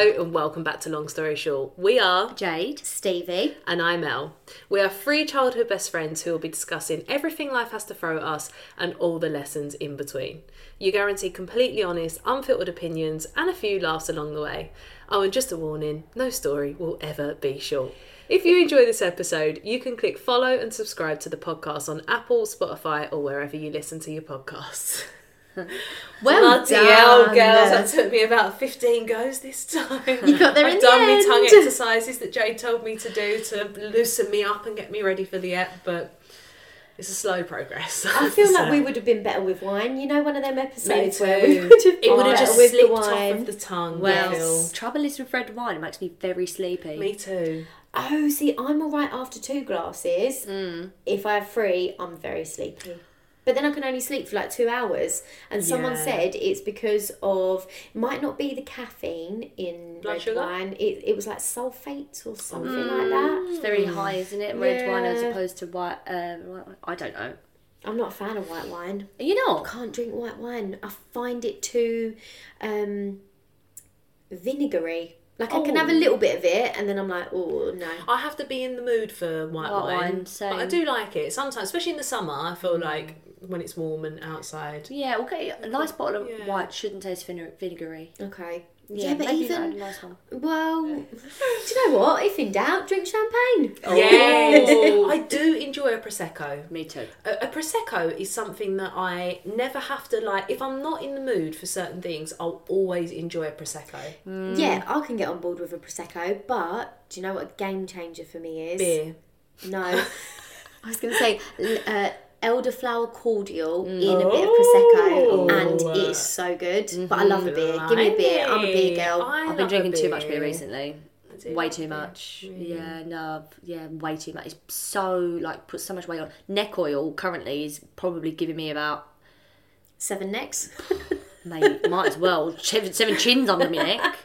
Hello and welcome back to Long Story Short. We are, Jade. Stevie. and I'm Elle. We are three childhood best friends who will be discussing everything life has to throw at us and all the lessons in between. You guarantee completely honest, unfiltered opinions and a few laughs along the way. Oh, and just a warning no story will ever be short. If you enjoy this episode, you can click follow and subscribe to the podcast on Apple, Spotify, or wherever you listen to your podcasts. Well Bloody hell, done. girls! That took me about fifteen goes this time. You got there I've in the done my tongue exercises that Jade told me to do to loosen me up and get me ready for the ep, but it's a slow progress. I feel like we would have been better with wine. You know, one of them episodes where we would have It would have just with the slipped off wine. of the tongue. Well, I feel. trouble is with red wine, it makes me very sleepy. Me too. Oh, see, I'm all right after two glasses. Mm. If I have three, I'm very sleepy. But then I can only sleep for like two hours. And someone Yeah. said it's because of, might not be the caffeine in Blood red sugar? wine. It, it was like sulfates or something like that. It's very high, isn't it? Red wine as opposed to white. Um, wine. I don't know. I'm not a fan of white wine. You know, I can't drink white wine. I find it too um, vinegary. Like I can have a Oh. little bit of it, and then I'm like, oh no. I have to be in the mood for white, White wine, wine, but I do like it sometimes, especially in the summer. I feel like when it's warm and outside. yeah. Okay, a nice bottle of Yeah. white shouldn't taste vine- vinegary. Okay. Yeah, Yeah, but maybe even nice one. well, do you know what? If in doubt, drink champagne. Yes, Oh. I do enjoy a prosecco. Me too. A, a prosecco is something that I never have to like. If I'm not in the mood for certain things, I'll always enjoy a prosecco. Mm. Yeah, I can get on board with a prosecco, but do you know what a game changer for me is? Beer. No, I was going to say uh, elderflower cordial mm. in a bit of prosecco, Oh. and it's so good. But I mm-hmm. love a beer. Give me a beer. I'm a beer girl. I I've been love a drinking too much beer beer. recently. do Way too much. really. Yeah, no, yeah, way too much. It's so like puts so much weight on. Neck oil currently is probably giving me about Seven necks. Mate, might as well. Seven, seven chins under my neck.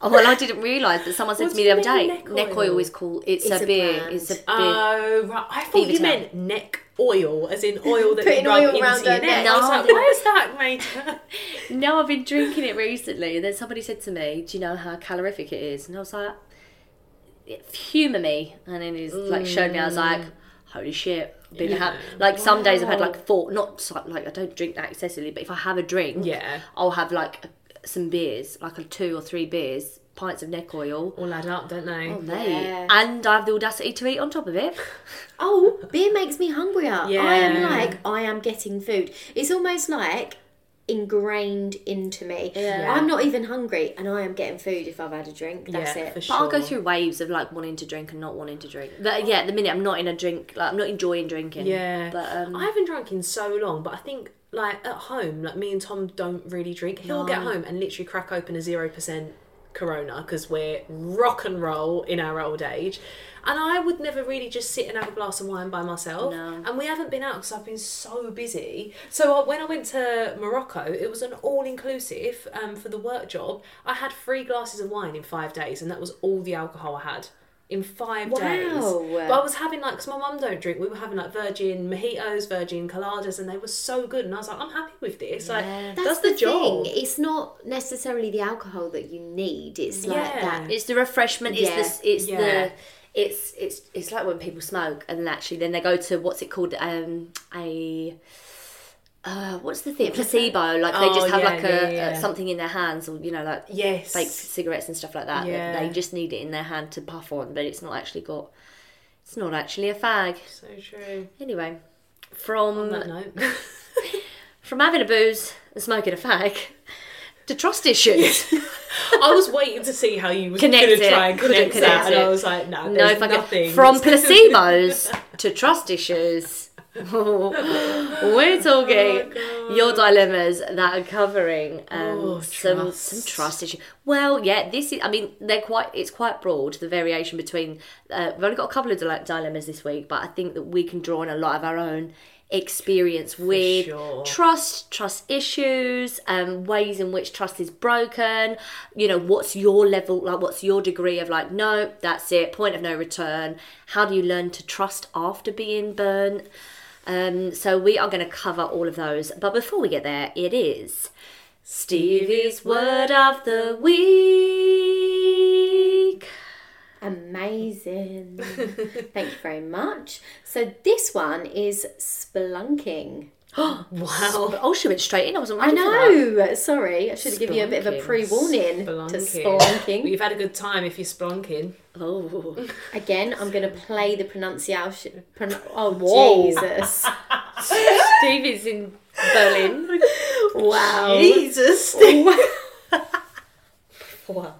Oh, well, I didn't realise that someone said What to me do the you other day, mean neck, neck oil? oil? is called, it's, It's a, a beer. brand. It's a oh, beer. Oh right, I thought you Beavertown. meant neck oil, as in oil that Putting you rub oil into around your her neck. neck. I was like, I why is that made? no, I've been drinking it recently. And then somebody said to me, do you know how calorific it is? And I was like, humour me. And then he's like showed me, I was like, mm. holy shit. Been ha- like some days I've had like four, not so- like I don't drink that excessively, but if I have a drink, Yeah. I'll have like some beers, like a two or three beers, pints of neck oil. All add up, don't they? Oh, mate. Yeah. And I have the audacity to eat on top of it. Oh, beer makes me hungrier. I am like, I am getting food. It's almost like ingrained into me. Yeah. I'm not even hungry and I am getting food if I've had a drink. That's yeah, it. for But sure. I'll go through waves of like wanting to drink and not wanting to drink. But yeah, at the minute I'm not in a drink, like I'm not enjoying drinking. Yeah, But um, I haven't drunk in so long, but I think like at home, like me and Tom don't really drink. He'll get home and literally crack open a zero percent Corona because we're rock and roll in our old age. And I would never really just sit and have a glass of wine by myself. No. And we haven't been out because I've been so busy. So uh, when I went to Morocco, it was an all inclusive um, for the work job. I had three glasses of wine in five days, and that was all the alcohol I had. In five days, Wow. but I was having like, because my mum don't drink, we were having like virgin mojitos, virgin coladas, and they were so good. And I was like, I'm happy with this. Like, Yeah. does That's the, the, job. thing. It's not necessarily the alcohol that you need. It's like Yeah. that. it's the refreshment. It's Yeah. the it's Yeah. the it's it's it's like when people smoke and then actually then they go to what's it called um a. Uh, what's the thing? Placebo. Like they Oh, just have yeah, like a, yeah. a something in their hands, or you know, like Yes. fake cigarettes and stuff like that. Yeah. They just need it in their hand to puff on, but it's not actually got. It's not actually a fag. So true. Anyway, from from having a booze and smoking a fag to trust issues. I was waiting to see how you was Connect going to it. try and Couldn't connect that, connect and I was like, nah, no there's nothing. from placebos to trust issues. We're talking your dilemmas that are covering um, Oh, some trust. some trust issues. Well, yeah, this is. I mean, they're quite. It's quite broad. The variation between. Uh, we've only got a couple of dile- dilemmas this week, but I think that we can draw on a lot of our own experience with sure. trust, trust issues, um, ways in which trust is broken. You know, what's your level, like, what's your degree of like, no, that's it, point of no return. How do you learn to trust after being burnt? Um, so we are going to cover all of those. But before we get there, it is Stevie's word of the week. Amazing. Thank you very much. So this one is spelunking. Oh wow. Oh, she went straight in. I wasn't I ready for that. know. Sorry, I should have given you a bit of a pre-warning to Spelunking. spelunking. You've had a good time if you're spelunking. Oh, Again, I'm going to play the pronunciation. Pron- oh, Whoa. Jesus. Steve is in Berlin. Wow. Jesus. Wow.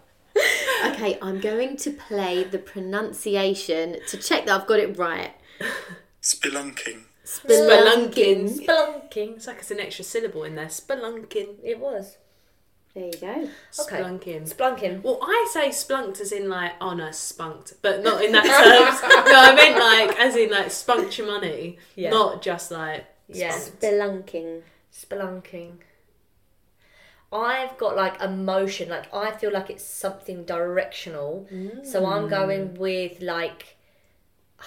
Okay, I'm going to play the pronunciation to check that I've got it right. Spelunking. Spelunking. Spelunking. It's like it's an extra syllable in there. Spelunking. It was. There you go. Okay. Spelunking. Splunking. Well, I say splunked as in like, oh no, spunked, but not in that terms. no, I meant like, as in like, spunked your money, Yeah. not just like, Yeah. spunked. Spelunking. Spelunking. I've got like emotion, like I feel like it's something directional. So I'm going with like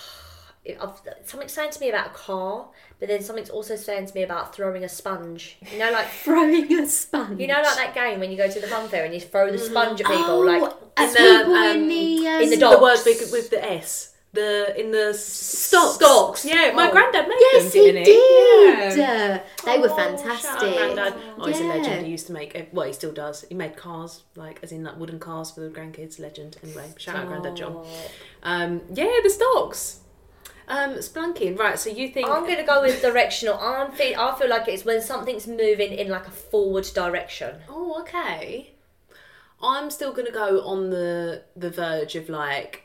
I've, something's saying to me about a car, but then something's also saying to me about throwing a sponge. You know, like Throwing a sponge. you know, like that game when you go to the fun fair and you throw the sponge at people, Oh, like as the, people um, in the, um, in the The docks. word with, with the S. The in the Stocks. Stocks. Yeah, my Oh. granddad made Yes, them, he didn't did. Yeah. Uh, they were Oh, fantastic. shout out Oh, he's a legend. He used to make, well, he still does. He made cars, like, as in, like, wooden cars for the grandkids. Legend. Anyway, shout out Grandad John. Um, yeah, the stocks. Um, Splunking. Right, so you think. I'm gonna go with directional. I'm feel, I feel like it's when something's moving in like a forward direction. Oh, okay. I'm still gonna go on the the verge of like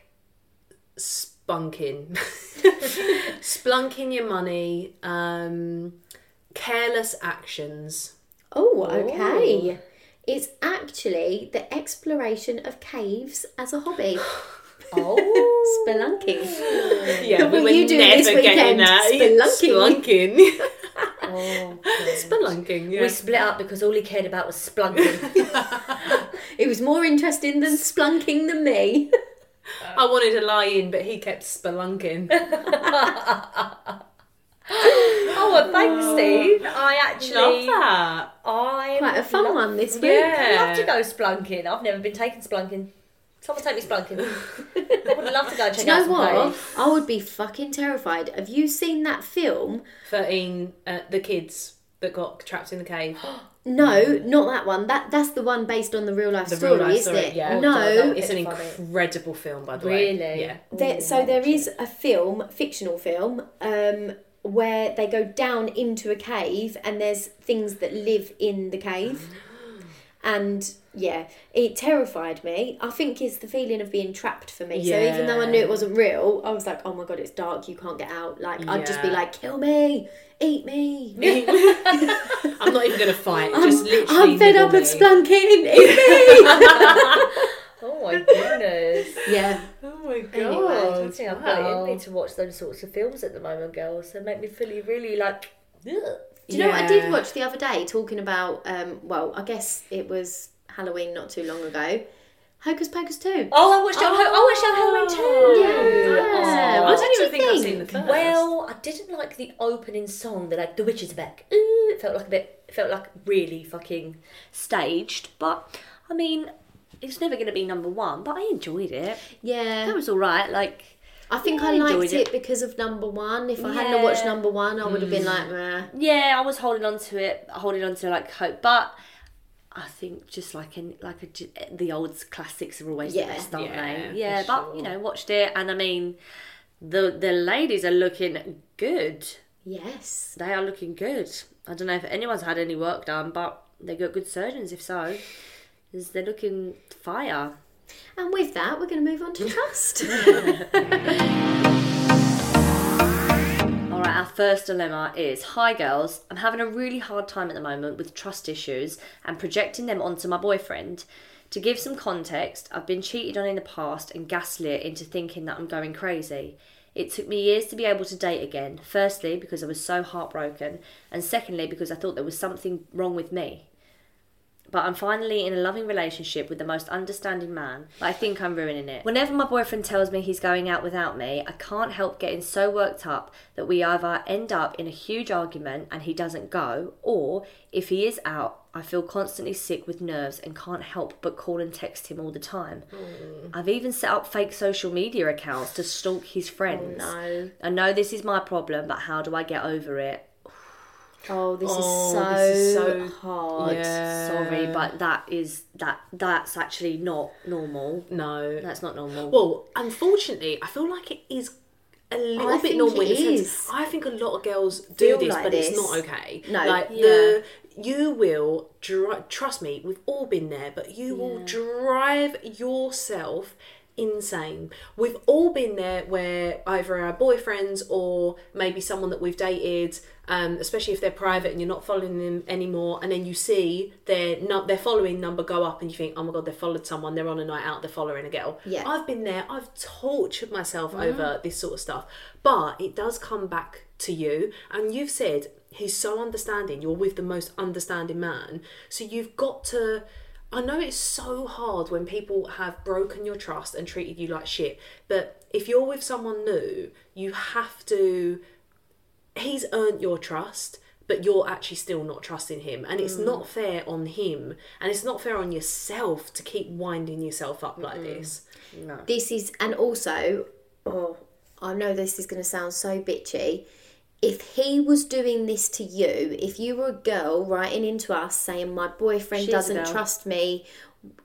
spunking, splunking your money, um, careless actions. Oh, okay. It's actually the exploration of caves as a hobby. Oh, Spelunking. Yeah, What you doing this weekend? Spelunking. Splunking. oh. Spelunking. Yeah. We split up because all he cared about was splunking. It was more interesting than splunking than me. I wanted to lie in, but he kept spelunking. oh, well, thanks, Steve. I Love actually, that. I Quite a fun love- one this week. I'd love to go splunking. I've never been taken splunking. Someone take me splunking. I would love to go and Do check you know some what? caves. I would be fucking terrified. Have you seen that film? 13, uh, the kids that got trapped in the cave. No, not that one. That that's the one based on the real life The story, real life isn't story, it? yeah. Oh, no, It's an incredible film, by the way. Really? Yeah. There, so there is a film, fictional film, um, where they go down into a cave and there's things that live in the cave. And yeah, it terrified me. I think it's the feeling of being trapped for me. So even though I knew it wasn't real, I was like, oh my god, it's dark, you can't get out. Like, I'd just be like, kill me, eat me. I'm not even going to fight. Just literally. I'm fed nibble up of me. splunking, eat me. Oh my goodness. yeah. Oh my I god. think I've got it in me to watch those sorts of films at the moment, girls. They make me feel really like. Ugh. Do you know what I did watch the other day talking about, um, well, I guess it was Halloween not too long ago. Hocus Pocus 2. Oh, I watched it. on Ho- I watched it on Halloween too. Oh. Yeah. Oh, I don't even you think I've think? seen the first. Well, I didn't like the opening song. They're like, "The witches are back." Ooh, it felt like a bit. It felt like really fucking staged. But I mean, it's never going to be number one. But I enjoyed it. Yeah. That was all right. Like, I think Yeah, I liked it. it. because of number one. If I hadn't watched number one, I would have been hmm. like, meh. yeah, I was holding on to it, holding on to like hope. But I think just like in like a, j- the old classics are always Yeah. the best, aren't Yeah, they? Yeah, for but sure. you know, watched it, and I mean, the the ladies are looking good. Yes. They are looking good. I don't know if anyone's had any work done, but they got good surgeons. If so, 'Cause they're looking fire. And with that, we're going to move on to trust. All right, our first dilemma is Hi, girls. I'm having a really hard time at the moment with trust issues and projecting them onto my boyfriend. To give some context, I've been cheated on in the past and gaslit into thinking that I'm going crazy. It took me years to be able to date again, firstly, because I was so heartbroken, and secondly, because I thought there was something wrong with me. But I'm finally in a loving relationship with the most understanding man. But I think I'm ruining it. Whenever my boyfriend tells me he's going out without me, I can't help getting so worked up that we either end up in a huge argument and he doesn't go, or if he is out, I feel constantly sick with nerves and can't help but call and text him all the time. Hmm. I've even set up fake social media accounts to stalk his friends. Oh, no. I know this is my problem, but how do I get over it? Oh, this, Oh, is, so this is so- hard. Yeah. Sorry, but that is that that's actually not normal. No. That's not normal. Well, unfortunately, I feel like it is a little I bit normal. it in the sense- I think a lot of girls do Feel this, like but it's not okay. No. like Yeah. the you will dri- trust me. We've all been there, but you will drive yourself insane. We've all been there where either our boyfriends or maybe someone that we've dated, um, especially if they're private and you're not following them anymore, and then you see their their following number go up, and you think, oh my god, they followed someone. They're on a night out. They're following a girl. Yeah. I've been there. I've tortured myself over this sort of stuff, but it does come back to you, and you've said. He's so understanding. You're with the most understanding man. So you've got to I know it's so hard when people have broken your trust and treated you like shit, but if you're with someone new, you have to. He's earned your trust, but you're actually still not trusting him. And it's not mm. fair on him, and it's not fair on yourself to keep winding yourself up like this. This is, and also, oh, I know this is going to sound so bitchy. If he was doing this to you, if you were a girl writing into us saying my boyfriend She's doesn't trust me,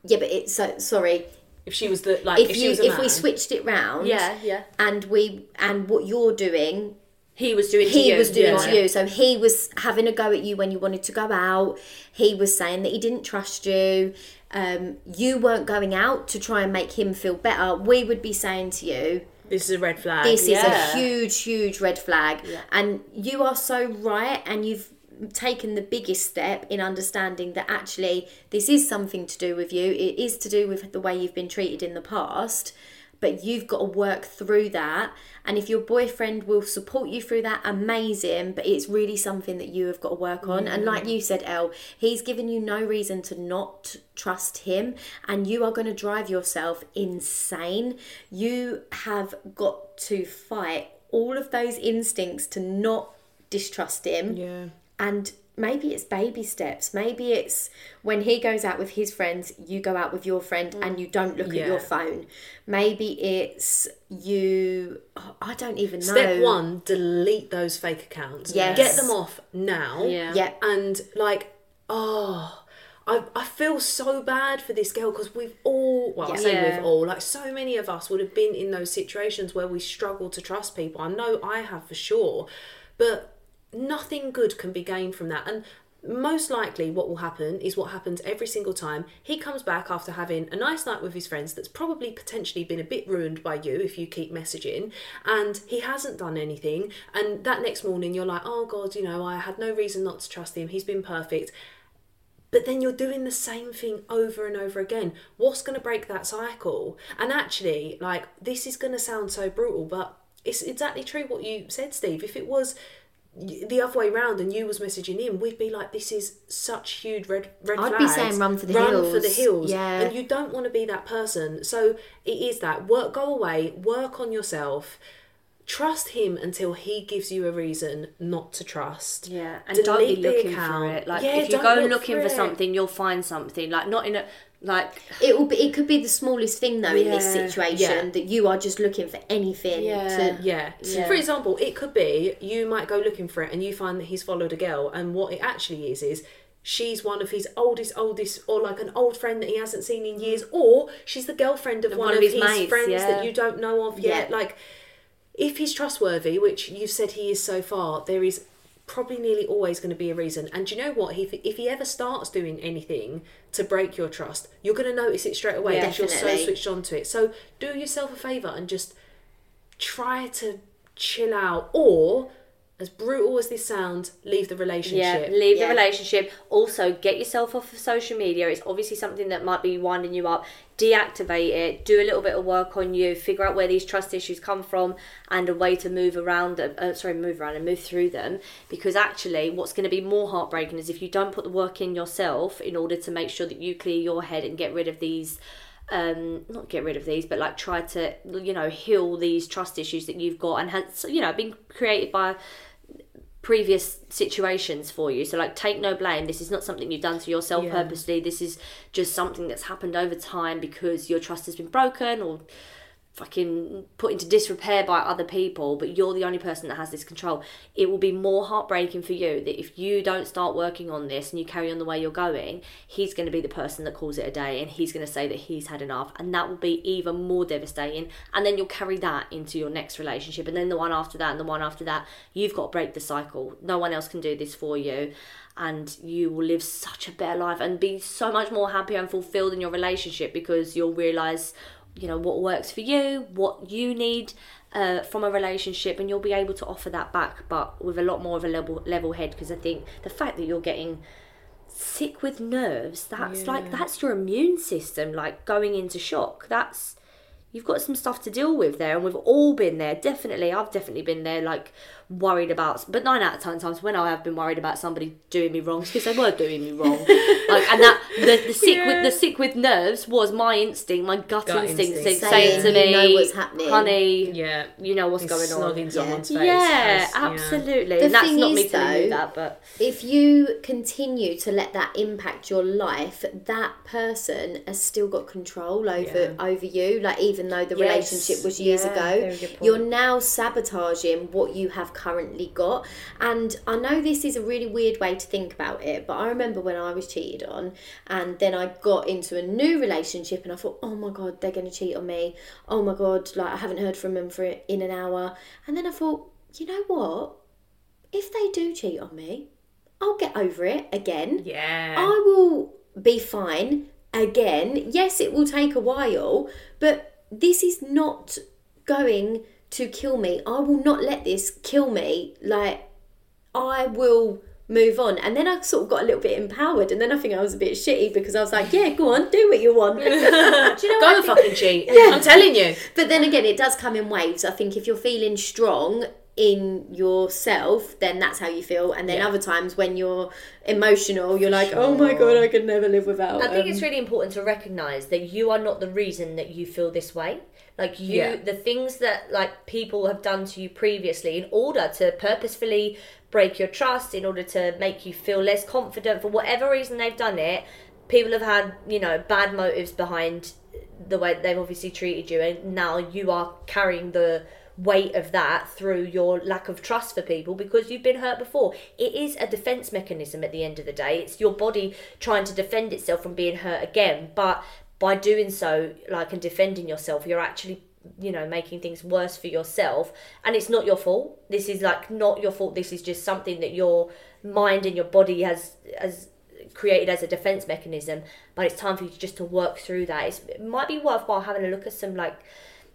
yeah, but it's so sorry. If she was the like, if, If she you was a if man, we switched it round, yeah, yeah. and we and what you're doing He was doing. to he you. was doing yeah. to you. So he was having a go at you when you wanted to go out. He was saying that he didn't trust you. Um, you weren't going out to try and make him feel better. We would be saying to you, this is a red flag. this is a huge, huge red flag. And you are so right, and you've taken the biggest step in understanding that actually this is something to do with you. It is to do with the way you've been treated in the past. But you've got to work through that. And if your boyfriend will support you through that, amazing. But it's really something that you have got to work on. And like mm. you said, Elle, he's given you no reason to not trust him. And you are going to drive yourself insane. You have got to fight all of those instincts to not distrust him. Yeah. And maybe it's baby steps. Maybe it's when he goes out with his friends, you go out with your friend mm. and you don't look at your phone. Maybe it's you. oh, I don't even know. Step one: delete those fake accounts. Yes. Get them off now. Yeah. Yeah. and like oh I, I feel so bad for this girl because we've all well I say Yeah. we've all like so many of us would have been in those situations where we struggle to trust people I know I have for sure but nothing good can be gained from that. And most likely what will happen is what happens every single time. He comes back after having a nice night with his friends that's probably potentially been a bit ruined by you if you keep messaging and he hasn't done anything. And that next morning you're like oh god you know i had no reason not to trust him. He's been perfect. But then you're doing the same thing over and over again. What's going to break that cycle? And actually like this is going to sound so brutal but it's exactly true what you said steve. If it was the other way round and you was messaging him we'd be like this is such huge red red I'd be saying run for the hills. run for the hills. hills Yeah. and you don't want to be that person so it is that work go away work on yourself trust him until he gives you a reason not to trust Yeah, and don't be Delete the looking for it. Like Yeah, if you don't go look looking for for it. something, you'll find something. Like not in a like It will be. It could be the smallest thing though in this Yeah. situation Yeah. that you are just looking for anything. Yeah. To, Yeah. Yeah. For example, it could be you might go looking for it and you find that he's followed a girl, and what it actually is is she's one of his oldest, oldest, or like an old friend that he hasn't seen in years, or she's the girlfriend of one, of his, mates, friends yeah. that you don't know of yet. Yeah. Like, if he's trustworthy, which you've said he is so far, there is probably nearly always going to be a reason. And do you know what? If, if he ever starts doing anything to break your trust, you're going to notice it straight away Yeah, because you're so switched on to it. So do yourself a favour and just try to chill out or as brutal as this sounds, leave the relationship. Yeah, relationship. leave Yeah. the relationship. Also, get yourself off of social media. It's obviously something that might be winding you up. Deactivate it. Do a little bit of work on you. Figure out where these trust issues come from and a way to move around. Uh, sorry, move around and move through them. Because actually, what's going to be more heartbreaking is if you don't put the work in yourself in order to make sure that you clear your head and get rid of these um not get rid of these but like try to you know heal these trust issues that you've got and has you know been created by previous situations for you. So like take no blame. This is not something you've done to yourself Yeah. purposely. This is just something that's happened over time because your trust has been broken or fucking put into disrepair by other people but you're the only person that has this control. It will be more heartbreaking for you that if you don't start working on this and you carry on the way you're going he's going to be the person that calls it a day and he's going to say that he's had enough and that will be even more devastating. And then you'll carry that into your next relationship and then the one after that and the one after that. You've got to break the cycle. No one else can do this for you and you will live such a better life and be so much more happy and fulfilled in your relationship because you'll realize you know what works for you what you need uh, from a relationship and you'll be able to offer that back but with a lot more of a level level head because i think the fact that you're getting sick with nerves that's like that's your immune system like going into shock. That's you've got some stuff to deal with there and we've all been there definitely. I've definitely been there like worried about but nine out of ten times when i have been worried about somebody doing me wrong because they were doing me wrong like and that the, the sick with the sick with nerves was my instinct my gut, Gut instinct, instinct. saying, to me "You know what's happening." honey Yeah. you know what's It's going on snogging someone's face. yeah, That's- absolutely. The and that's thing not me is, telling you though, that, but if you continue to let that impact your life, that person has still got control over over you. Like even though the Yes. relationship was years Yeah, ago, very good point. you're now sabotaging what you have currently got. And I know this is a really weird way to think about it, but I remember when I was cheated on, and then I got into a new relationship, and I thought, oh my god, they're going to cheat on me. Oh my god, like I haven't heard from them for in an hour, and then I thought, you know what? If they do cheat on me, I'll get over it again. Yeah. I will be fine again. Yes, it will take a while, but this is not going to kill me. I will not let this kill me. Like, I will move on. And then I sort of got a little bit empowered, and then I think I was a bit shitty because I was like, yeah, go on, do what you want. do you know Go what I and fucking cheat. Yeah. I'm telling you. But then again, it does come in waves. I think if you're feeling strong in yourself, then that's how you feel. And then Yeah. other times when you're emotional, you're like, oh my god, I could never live without. I think um, it's really important to recognize that you are not the reason that you feel this way. Like you, Yeah. the things that like people have done to you previously in order to purposefully break your trust, in order to make you feel less confident for whatever reason they've done it. People have had you know bad motives behind the way they've obviously treated you, and now you are carrying the weight of that through your lack of trust for people because you've been hurt before. It is a defense mechanism at the end of the day. It's your body trying to defend itself from being hurt again, but by doing so like and defending yourself, you're actually you know making things worse for yourself and it's not your fault. This is like not your fault. This is just something that your mind and your body has has created as a defense mechanism but it's time for you just to work through that. It's, it might be worthwhile having a look at some like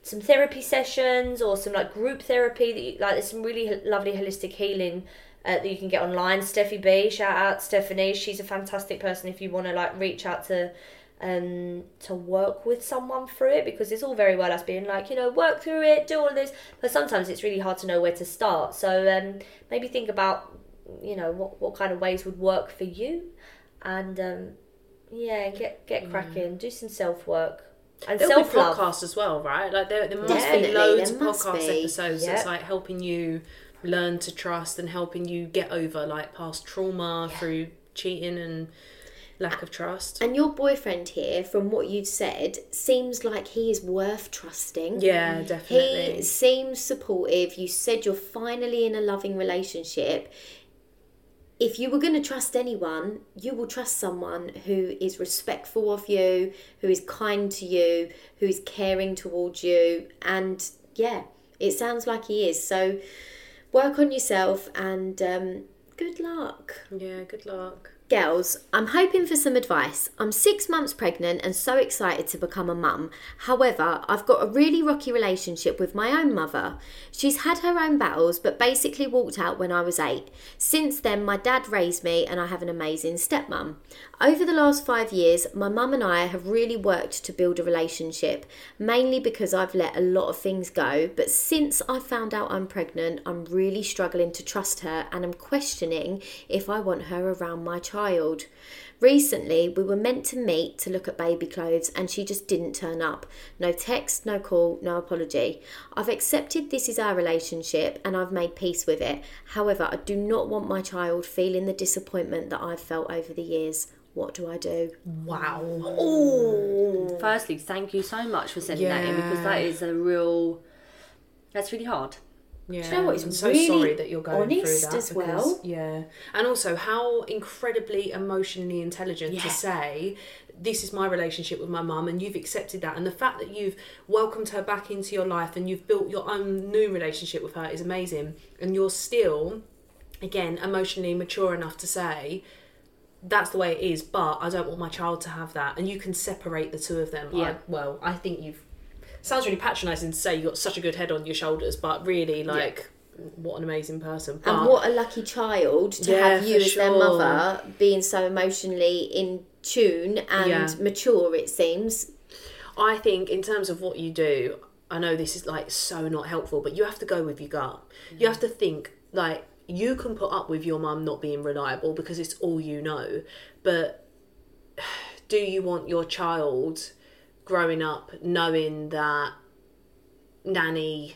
some therapy sessions or some like group therapy that you, like there's some really lovely holistic healing uh, that you can get online. Steffi B shout out Stephanie. She's a fantastic person if you want to like reach out to um to work with someone through it because it's all very well us being like you know work through it do all this but sometimes it's really hard to know where to start so um maybe think about you know what what kind of ways would work for you and um yeah get get cracking do some self work and self podcasts as well, right? Like there, there must Definitely, be loads of podcast be. episodes Yeah. that's like helping you learn to trust and helping you get over like past trauma through cheating and lack of trust. And your boyfriend here, from what you've said, seems like he is worth trusting. Yeah, definitely. He seems supportive. You said you're finally in a loving relationship. If you were going to trust anyone, you will trust someone who is respectful of you, who is kind to you, who is caring towards you. And yeah, it sounds like he is. So work on yourself and um, good luck. Yeah, good luck. Girls, I'm hoping for some advice. I'm six months pregnant and so excited to become a mum. However, I've got a really rocky relationship with my own mother. She's had her own battles, but basically walked out when I was eight. Since then, my dad raised me and I have an amazing stepmom. Over the last five years, my mum and I have really worked to build a relationship, mainly because I've let a lot of things go. But since I found out I'm pregnant, I'm really struggling to trust her and I'm questioning if I want her around my child. Recently, we were meant to meet to look at baby clothes and she just didn't turn up. No text, no call, no apology. I've accepted this is our relationship and I've made peace with it. However, I do not want my child feeling the disappointment that I've felt over the years. What do I do? Wow. Firstly, thank you so much for sending that in because that is a real. That's really hard. Yeah. you know what? It's I'm so really sorry that you're going honest through that as because, well. Yeah, and also how incredibly emotionally intelligent Yeah. to say. This is my relationship with my mum, and you've accepted that. And the fact that you've welcomed her back into your life and you've built your own new relationship with her is amazing. And you're still, again, emotionally mature enough to say, that's the way it is, but I don't want my child to have that. And you can separate the two of them. Yeah. I, well, I think you've. Sounds really patronising to say you've got such a good head on your shoulders, but really, like, what an amazing person. But And what a lucky child to Yeah, have you as their mother being so emotionally in tune and Yeah. mature, it seems. I think, in terms of what you do, I know this is like so not helpful, but you have to go with your gut. You mm. have to think, like, you can put up with your mum not being reliable because it's all you know, but do you want your child growing up knowing that nanny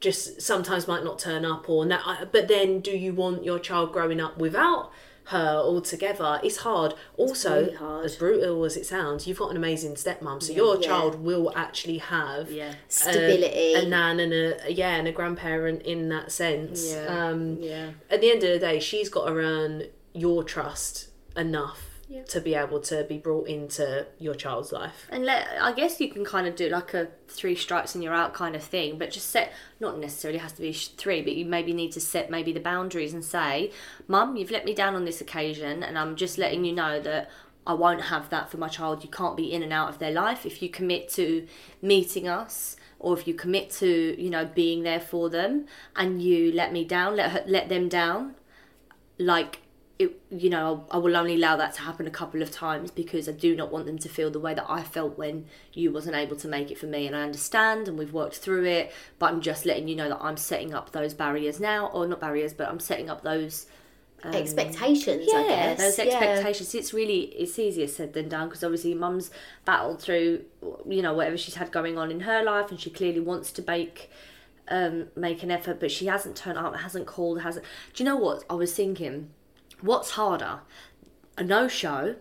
just sometimes might not turn up or na- but then do you want your child growing up without her altogether it's hard also really hard. as brutal as it sounds you've got an amazing stepmom so your Yeah. child will actually have Yeah. a- Stability. a, nan and a yeah and a grandparent in that sense Yeah. um Yeah. at the end of the day, she's got to earn your trust enough Yeah. to be able to be brought into your child's life. And let, I guess you can kind of do like a three strikes and you're out kind of thing, but just set, not necessarily has to be three, but you maybe need to set maybe the boundaries and say, Mum, you've let me down on this occasion, and I'm just letting you know that I won't have that for my child. You can't be in and out of their life. If you commit to meeting us, or if you commit to, you know, being there for them, and you let me down, let her, let them down, like it, you know, I will only allow that to happen a couple of times because I do not want them to feel the way that I felt when you wasn't able to make it for me. And I understand, and we've worked through it, but I'm just letting you know that I'm setting up those barriers now, or not barriers, but I'm setting up those expectations, Um, yeah, guess. those Yeah. expectations. It's really it's easier said than done because obviously mum's battled through you know whatever she's had going on in her life, and she clearly wants to make um make an effort, but she hasn't turned up, hasn't called, hasn't. Do you know what I was thinking? What's harder, a no show,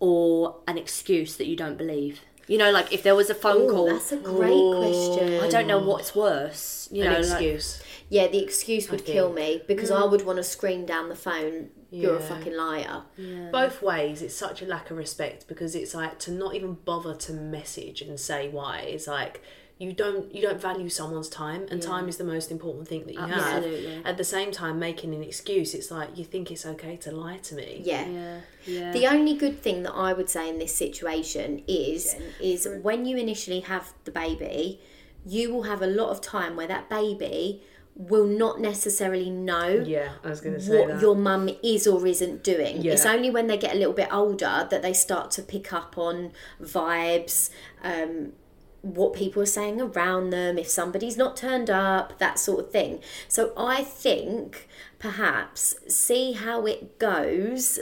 or an excuse that you don't believe? You know, like if there was a phone Ooh, call. that's a great question. I don't know what's worse. You An know, like- excuse. Yeah, the excuse would kill me because I mm. would want to scream down the phone, "You're a fucking liar." Both ways, it's such a lack of respect because it's like to not even bother to message and say why. It's like you don't you don't value someone's time, and time is the most important thing that you Absolutely. have. At the same time, making an excuse, it's like you think it's okay to lie to me. Yeah. yeah, yeah. The only good thing that I would say in this situation is is when you initially have the baby, you will have a lot of time where that baby will not necessarily know Yeah, I was going to say what that. your mum is or isn't doing. Yeah. It's only when they get a little bit older that they start to pick up on vibes, um, what people are saying around them, if somebody's not turned up, that sort of thing. So I think perhaps see how it goes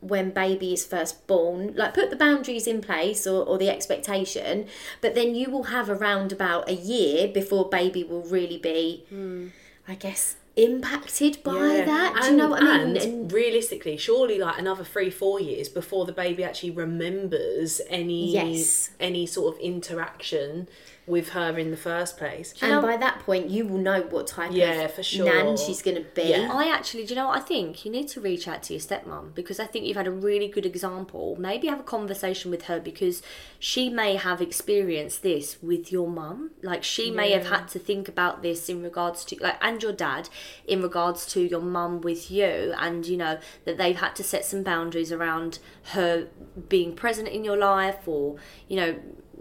when baby is first born like put the boundaries in place or, or the expectation but then you will have around about a year before baby will really be hmm. i guess impacted by Yeah. that do you know what i mean And realistically, surely like another three, four years before the baby actually remembers any Yes. any sort of interaction with her in the first place. and know- by that point, you will know what type Yeah, of for sure. nan she's going to be. Yeah. I actually, do you know what I think? You need to reach out to your stepmom because I think you've had a really good example. Maybe have a conversation with her because she may have experienced this with your mum. Like she may have had to think about this in regards to like and your dad in regards to your mum with you and you know that they've had to set some boundaries around her being present in your life or you know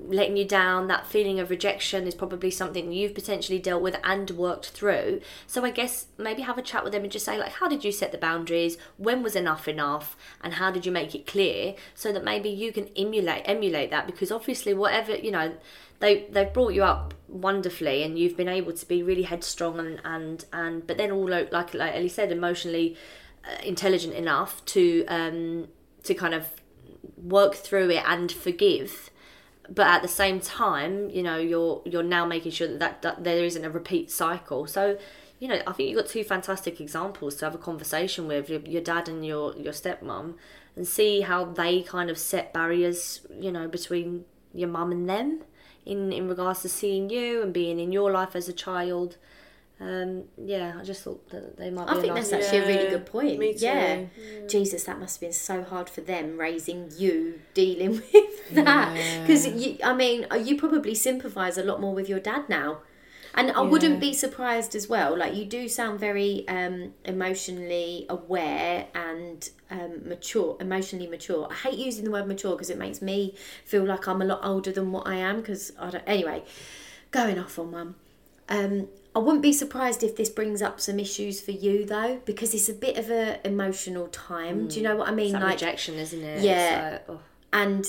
letting you down, that feeling of rejection is probably something you've potentially dealt with and worked through. So I guess maybe have a chat with them and just say like, how did you set the boundaries? When was enough enough? And how did you make it clear so that maybe you can emulate emulate that because obviously whatever you know. They, they've brought you up wonderfully and you've been able to be really headstrong and, and, and but then all like like Ellie said emotionally uh, intelligent enough to um to kind of work through it and forgive but at the same time you know you're you're now making sure that, that, that there isn't a repeat cycle. So you know i think you've got two fantastic examples to have a conversation with your, your dad and your your stepmom and see how they kind of set barriers you know between your mum and them in in regards to seeing you and being in your life as a child um yeah i just thought that they might be I a think nice- that's actually a really good point. me too. Yeah. Jesus, that must have been so hard for them raising you, dealing with that. Because you, I mean, uh, you probably sympathise a lot more with your dad now. And I wouldn't be surprised as well. Like you do sound very um, emotionally aware and um, mature, emotionally mature. I hate using the word mature because it makes me feel like I'm a lot older than what I am. Because I don't. Anyway, going off on mum. Um, I wouldn't be surprised if this brings up some issues for you though, because it's a bit of a emotional time. Do you know what I mean? It's like, rejection isn't it Yeah. It's like, oh. and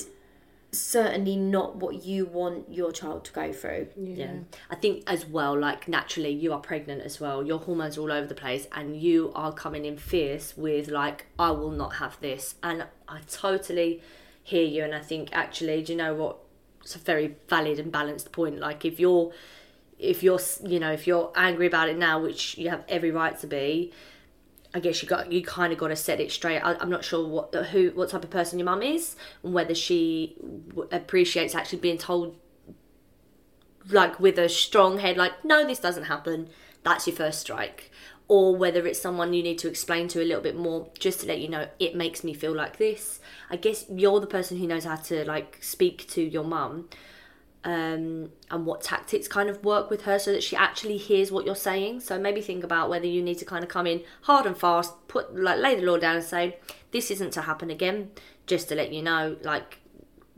certainly not what you want your child to go through. Yeah. I think as well, like naturally, you are pregnant as well. Your hormones are all over the place, and you are coming in fierce with like, I will not have this. And I totally hear you. And I think actually, do you know what? It's a very valid and balanced point. Like if you're, if you're, you know, if you're angry about it now, which you have every right to be. I guess you got you kind of got to set it straight. I, I'm not sure what who what type of person your mum is and whether she appreciates actually being told like with a strong head like no this doesn't happen that's your first strike or whether it's someone you need to explain to a little bit more just to let you know it makes me feel like this i guess you're the person who knows how to like speak to your mum um, and what tactics kind of work with her so that she actually hears what you're saying. So maybe think about whether you need to kind of come in hard and fast, put like lay the law down and say this isn't to happen again, just to let you know, like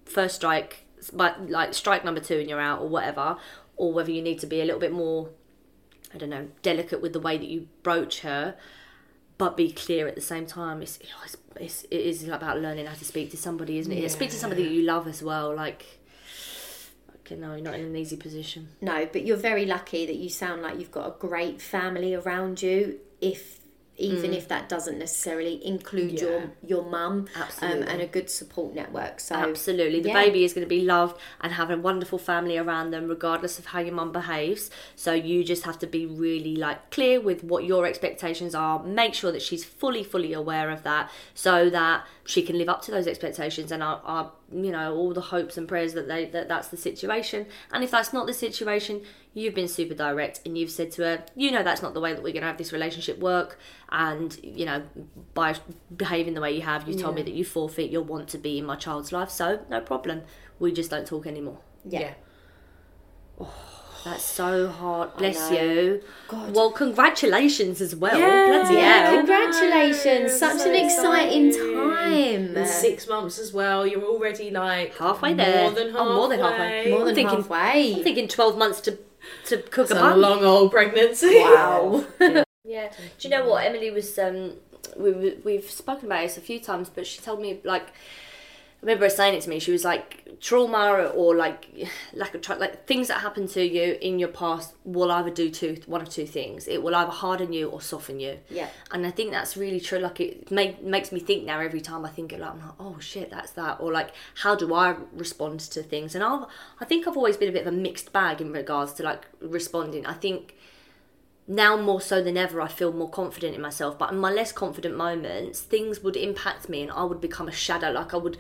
first strike, but like strike number two and you're out or whatever, or whether you need to be a little bit more, I don't know, delicate with the way that you broach her. But be clear at the same time. It's, it's, it's it is about learning how to speak to somebody, isn't it? Speak to somebody that you love as well. Like, you're not in an easy position. No, but you're very lucky that you sound like you've got a great family around you. If even if that doesn't necessarily include Yeah. your your mum, um, and a good support network. So Absolutely. The yeah. baby is going to be loved and have a wonderful family around them, regardless of how your mum behaves. So you just have to be really like clear with what your expectations are. Make sure that she's fully, fully aware of that, so that she can live up to those expectations and are, are you know all the hopes and prayers that they that that's the situation. And if that's not the situation, you've been super direct and you've said to her, you know, that's not the way that we're going to have this relationship work. And you know, by behaving the way you have, you told me that you forfeit your want to be in my child's life. So no problem. We just don't talk anymore. yeah. Oh. That's so hard. Bless you. God. Well, congratulations as well. Yeah. Bloody Yeah, hell. congratulations! Such So an exciting exciting. time. In six months as well, you're already like Halfway there. More than halfway. Oh, more than halfway. More than I'm thinking- halfway. I'm thinking 12 months to, to cook It's a a bun. long old pregnancy. Wow. Yeah. Do you know what Emily was? Um, we we- we've spoken about this a few times, but she told me like. I remember her saying it to me. She was like, trauma or like lack of trust, like things that happen to you in your past will either do two, one of two things. It will either harden you or soften you. Yeah. And I think that's really true. Like it make, makes me think now every time I think it, like I'm like, oh shit, that's that. Or like, how do I respond to things? And I, I think I've always been a bit of a mixed bag in regards to like responding. I think now more so than ever I feel more confident in myself but in my less confident moments things would impact me and I would become a shadow like I would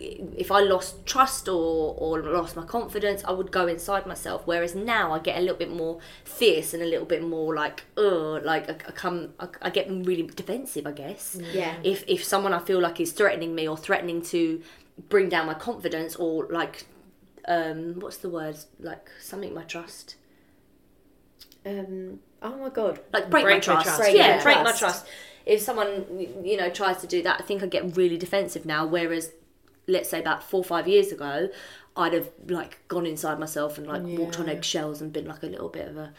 if I lost trust or or lost my confidence, I would go inside myself. Whereas now I get a little bit more fierce and a little bit more like, ugh, like I, I come, I, I get really defensive, I guess. Yeah. If if someone I feel like is threatening me or threatening to bring down my confidence or like, um, what's the word? Like something my trust. Um, oh my god. like break, Break my trust. trust. Break yeah, your break my trust. trust. If someone you know tries to do that, I think I get really defensive now. Whereas, let's say about four or five years ago, I'd have like gone inside myself and like walked on eggshells and been like a little bit of a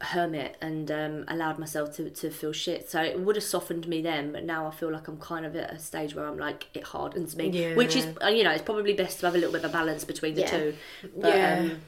hermit and um, allowed myself to, to feel shit. So it would have softened me then, but now I feel like I'm kind of at a stage where I'm like it hardens me, which is uh, you know it's probably best to have a little bit of a balance between the Yeah. two. But, Yeah. um,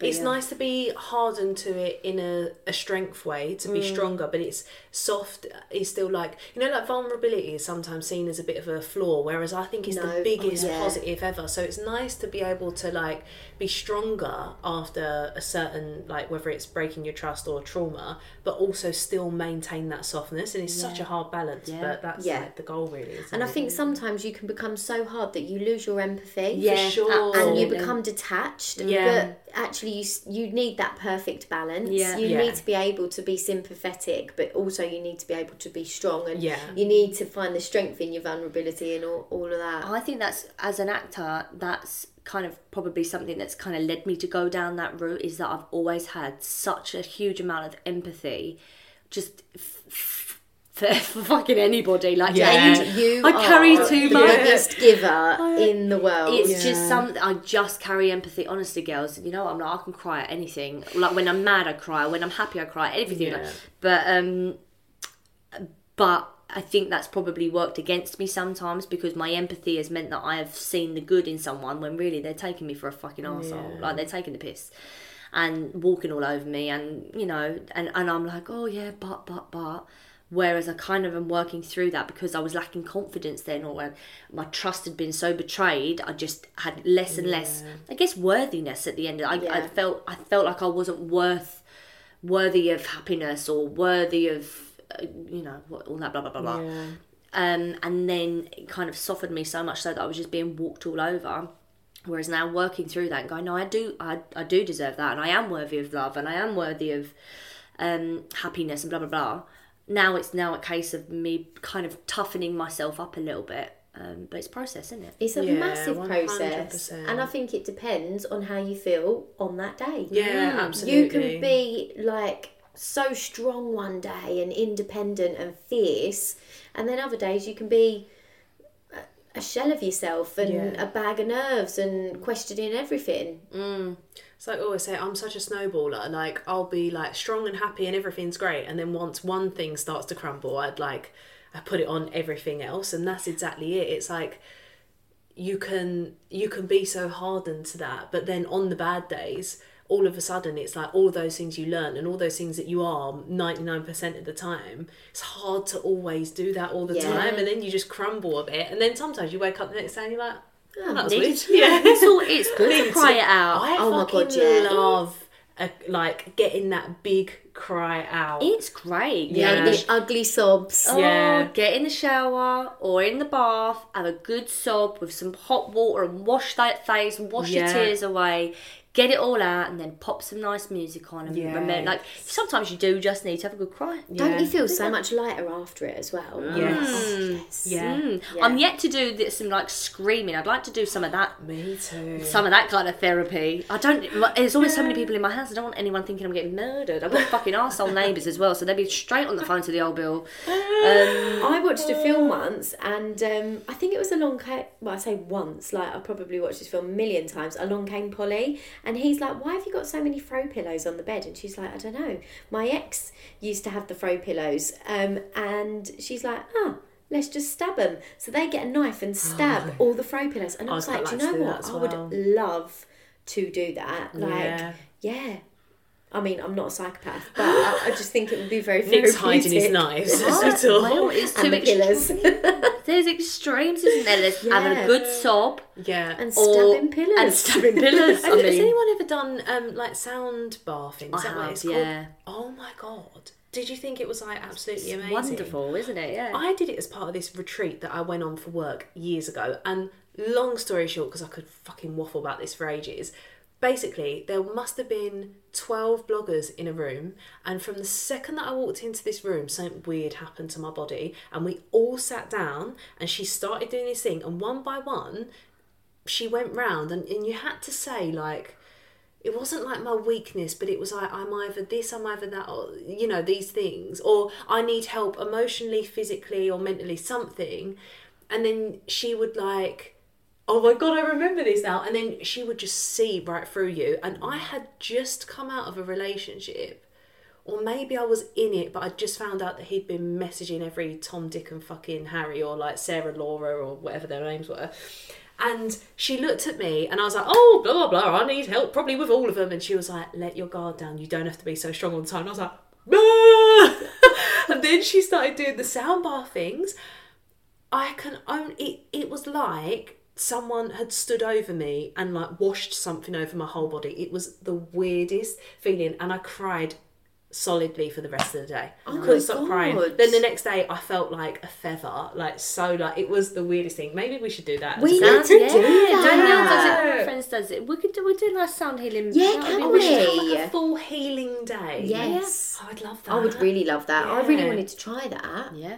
it's yeah. nice to be hardened to it in a, a strength way to Mm. be stronger but it's soft is still like you know like vulnerability is sometimes seen as a bit of a flaw whereas i think it's No. the biggest Oh, yeah. positive ever so it's nice to be able to like be stronger after a certain like whether it's breaking your trust or trauma but also still maintain that softness and it's such a hard balance Yeah. but that's Yeah. like the goal really isn't And I it? think sometimes you can become so hard that you lose your empathy. Yeah, sure. and you become detached. Yeah. But actually, you you need that perfect balance. Yeah. You Yeah. need to be able to be sympathetic, but also you need to be able to be strong. And Yeah. you need to find the strength in your vulnerability and all, all of that. I think that's as an actor, that's kind of probably something that's kind of led me to go down that route. Is that I've always had such a huge amount of empathy, just f- f- for, for fucking anybody. Like Yeah. and you I carry are too the much. biggest giver in the world. It's just some. I just carry empathy. Honestly, girls, you know, what? I'm like I can cry at anything. Like when I'm mad, I cry. When I'm happy, I cry. Everything. Yeah. Like, but um, but I think that's probably worked against me sometimes because my empathy has meant that I have seen the good in someone when really they're taking me for a fucking arsehole. Like they're taking the piss and walking all over me and you know and, and I'm like, Oh yeah, but but but Whereas I kind of am working through that because I was lacking confidence then, or when my trust had been so betrayed, I just had less and less, I guess, worthiness at the end. I, I felt I felt like I wasn't worth worthy of happiness or worthy of uh, you know what, all that blah blah blah blah. Yeah. Um, and then it kind of softened me so much so that I was just being walked all over. Whereas now working through that and going, no, I do, I, I do deserve that, and I am worthy of love, and I am worthy of um, happiness, and blah blah blah. Now it's now a case of me kind of toughening myself up a little bit, um, but it's a process, isn't it? It's a Yeah, massive process, 100%. and I think it depends on how you feel on that day. Yeah, absolutely. You can be like so strong one day and independent and fierce, and then other days you can be a- shell of yourself and Yeah. a bag of nerves and questioning everything. Mm. It's like I always say, I'm such a snowballer. Like I'll be like strong and happy and everything's great, and then once one thing starts to crumble, I'd like I put it on everything else, and that's exactly it. It's like you can you can be so hardened to that, but then on the bad days, all of a sudden it's like all those things you learn and all those things that you are 99% of the time it's hard to always do that all the Yeah. time and then you just crumble a bit and then sometimes you wake up the next day and you're like oh, oh that was weird yeah It's all it's good to cry it out. I Oh my God, yeah. love a, like getting that big cry out. It's great. Yeah, Yeah. the ugly sobs. Oh, Yeah. get in the shower or in the bath, have a good sob with some hot water and wash that face and wash your tears away. Get it all out and then pop some nice music on and Yeah. remember like sometimes you do just need to have a good cry. Don't you feel so much lighter after it as well? Yes. Yes. Yeah. Mm. Yeah. I'm yet to do this, some like screaming. I'd like to do some of that Me too. some of that kind of therapy. I don't. There's always so many people in my house. I don't want anyone thinking I'm getting murdered. I've got fucking arsehole neighbours as well, so they'd be straight on the phone to the old bill. Um, I watched a film once, and um, I think it was Along Came. Well, I say once, like I probably watched this film a million times. Along Came Polly, and he's like, "Why have you got so many throw pillows on the bed?" And she's like, "I don't know. My ex used to have the throw pillows," um, and she's like, "Oh." Let's just stab them. So they get a knife and stab all the throw pillows. And I was quite like, do you know do what? as I would love to do that. Like, Yeah. yeah. I mean, I'm not a psychopath, but I, I just think it would be very Nick's hiding his therapeutic. knives. That's all. well, it's too and the ex- pillars. There's extremes, isn't there? There's having a good sob Yeah. and or stabbing pillars. and stabbing pillars. I Has, has mean, anyone ever done um, like sound bathing? Is I that what have, it's yeah. called? Oh my god! Did you think it was like absolutely amazing? wonderful, isn't it? Yeah. I did it as part of this retreat that I went on for work years ago, and long story short, because I could fucking waffle about this for ages. Basically, there must have been 12 bloggers in a room, and from the second that I walked into this room, something weird happened to my body, and we all sat down, and she started doing this thing, and one by one, she went round, and, and you had to say, like, it wasn't like my weakness, but it was like I'm either this, I'm either that, or you know these things, or I need help emotionally, physically, or mentally, something. And then she would like, oh my god, I remember this now. And then she would just see right through you. And I had just come out of a relationship, or maybe I was in it, but I just found out that he'd been messaging every Tom, Dick, and fucking Harry, or like Sarah, Laura, or whatever their names were. And she looked at me and I was like, oh, blah, blah, blah, I need help probably with all of them. And she was like, let your guard down. You don't have to be so strong all the time. And I was like, "Ah!" and then she started doing the soundbar things. I can only, it, it was like someone had stood over me and like washed something over my whole body. It was the weirdest feeling. And I cried solidly for the rest of the day. I Oh my couldn't stop crying. Then the next day I felt like a feather, like so like it was the weirdest thing. Maybe we should do that. We a need to yeah. do that. Danielle does it. My friends does it. We could do. We do like sound healing. Yeah, that can Oh, we? we should have like a full healing day. Yes. I would love that. I would really love that. I really wanted to try that. Yeah,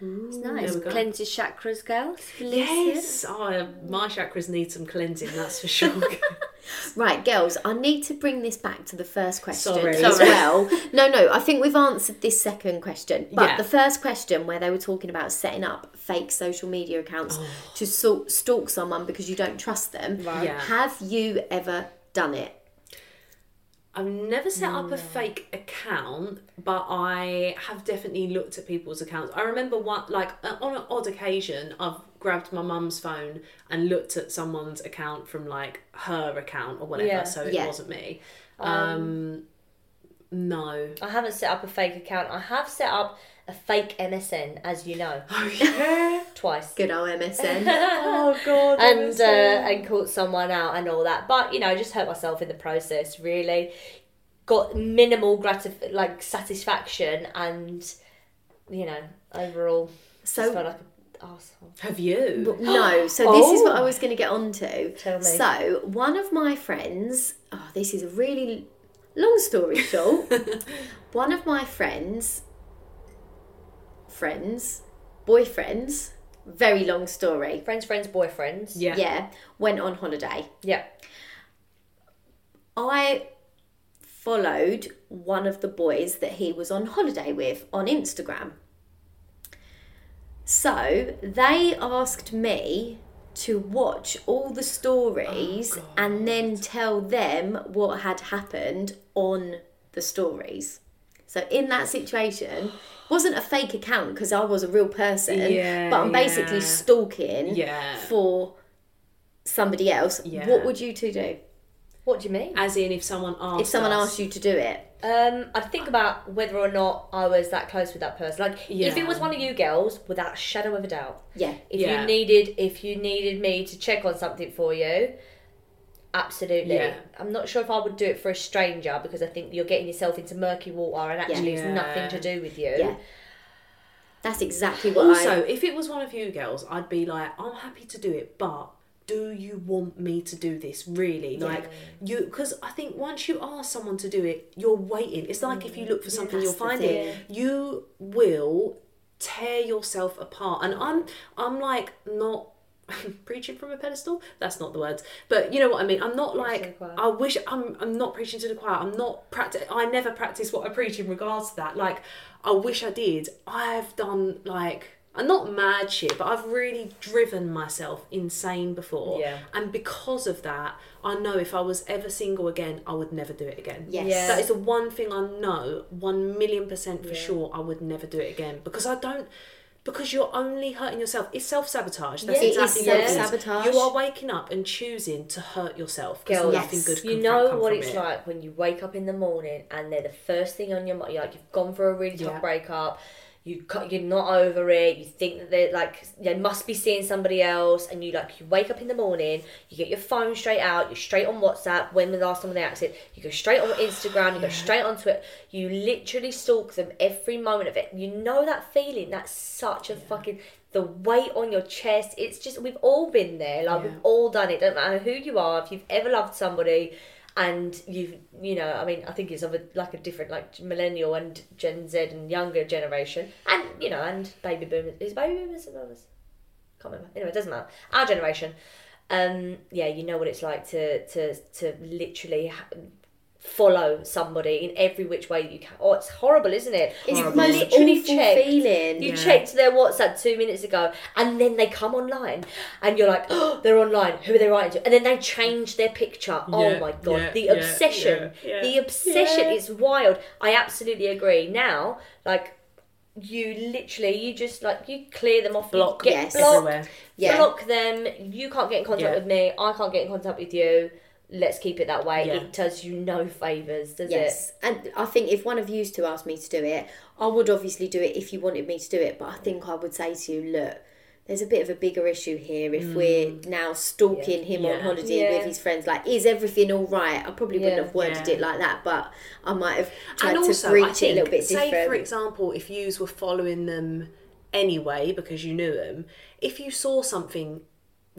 it's nice. we go. Cleanse chakras, girls. Yes. Oh, my chakras need some cleansing, that's for sure. Right, girls, I need to bring this back to the first question Sorry. as Sorry. well. No, no, I think we've answered this second question. But Yeah. the first question, where they were talking about setting up fake social media accounts oh. to stalk, someone because you don't trust them, Yeah. have you ever done it? I've never set up a fake account, but I have definitely looked at people's accounts. I remember one, like uh, on an odd occasion, I've grabbed my mum's phone and looked at someone's account from like her account or whatever, Yeah. so it Yeah. wasn't me. Um, no. I haven't set up a fake account. I have set up a fake MSN, as you know, Oh yeah. twice. Good old MSN. oh god. and uh, and caught someone out and all that. But you know, I just hurt myself in the process. Really, got minimal gratif- like satisfaction, and you know, overall, So- felt like an have you? No, so this is what I Oh. was going to get onto. Tell me. So, one of my friends, oh, this is a really long story short. one of my friends, friends, boyfriends, very long story. Friends, friends, boyfriends. yeah. Yeah, went on holiday. Yeah. I followed one of the boys that he was on holiday with on Instagram. So they asked me to watch all the stories oh, and then tell them what had happened on the stories. So in that situation, wasn't a fake account because I was a real person, Yeah, but I'm basically yeah. stalking Yeah. for somebody else. Yeah. What would you two do? What do you mean? As in, if someone asked, if someone us, asked you to do it. Um, I'd think about whether or not I was that close with that person. Like, if it was one of you girls, without a shadow of a doubt. Yeah. If Yeah. you needed, if you needed me to check on something for you, absolutely. Yeah. I'm not sure if I would do it for a stranger because I think you're getting yourself into murky water and actually Yeah. it's nothing to do with you. Yeah. That's exactly what Also, I. if it was one of you girls, I'd be like, I'm happy to do it, but do you want me to do this really? Like you, because I think once you ask someone to do it, you're waiting. It's like if you look for mm. something, you'll find it. You will tear yourself apart, and I'm, I'm like not. preaching from a pedestal that's not the words but you know what i mean i'm not to the like choir. i wish i'm i'm not preaching to the choir i'm not practice i never practice what i preach in regards to that like i wish i did i've done like I'm not mad shit, but I've really driven myself insane before. Yeah. And because of that, I know if I was ever single again, I would never do it again. Yes. Yeah. That is the one thing I know, one million percent for Yeah. sure, I would never do it again. Because I don't because you're only hurting yourself. It's self sabotage. That's Yeah, exactly what it is. You are waking up and choosing to hurt yourself because nothing good you know what it's it. like when you wake up in the morning and they're the first thing on your mind. You're Like you've gone through a really tough Yeah. breakup. You cut- you're not over it. You think that they're like they must be seeing somebody else, and you like you wake up in the morning. You get your phone straight out. You're straight on WhatsApp. When was the last time they acted? You go straight on Instagram. You go straight on Twitter. You literally stalk them every moment of it. You know that feeling. That's such a fucking. the weight on your chest. It's just we've all been there. Like Yeah. we've all done it. Don't matter who you are. If you've ever loved somebody, and you've you know, I mean, I think it's of a like a different like millennial and Gen Z and younger generation, and you know, and baby boomers. Is baby boomers or boomers? Can't remember. Anyway, it doesn't matter. Our generation. Um, yeah, you know what it's like to to to literally. Ha- follow somebody in every which way you can oh it's horrible isn't it It's you the literally awful checked feeling. you Yeah. checked their WhatsApp two minutes ago, and then they come online, and you're like, "Oh, they're online. Who are they writing to?" And then they change their picture. oh my god, yeah, the yeah, obsession, yeah, yeah. the obsession Yeah. is wild. I absolutely agree. Now, like, you literally, you just like you clear them off. Block you get Yes. blocked, everywhere. Yeah. block them. You can't get in contact Yeah. with me. I can't get in contact with you. Let's keep it that way. Yeah. It does you no favors, does it? Yes, and I think if one of you to ask me to do it, I would obviously do it if you wanted me to do it. But I think I would say to you, look, there's a bit of a bigger issue here. If we're mm. now stalking him on holiday Yeah. with his friends, like, is everything all right? I probably wouldn't have worded Yeah. it like that, but I might have tried and also, to breach I it a little bit say different. for example, if you were following them anyway because you knew them, if you saw something,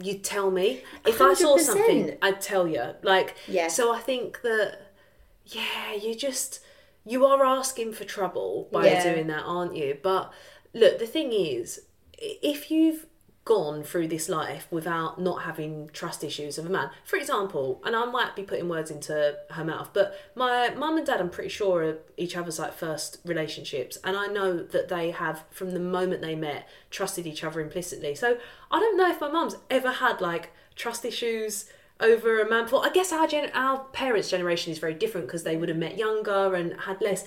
you'd tell me. If I saw something, I'd tell you. Like, Yeah. So I think that, yeah, you just you are asking for trouble by Yeah. doing that, aren't you? But look, the thing is, if you've gone through this life without not having trust issues of a man. For example, and I might be putting words into her mouth, but my mum and dad, I'm pretty sure, are each other's like first relationships, and I know that they have, from the moment they met, trusted each other implicitly. So I don't know if my mum's ever had like trust issues over a man before. I guess our gen- our parents' generation is very different because they would have met younger and had less.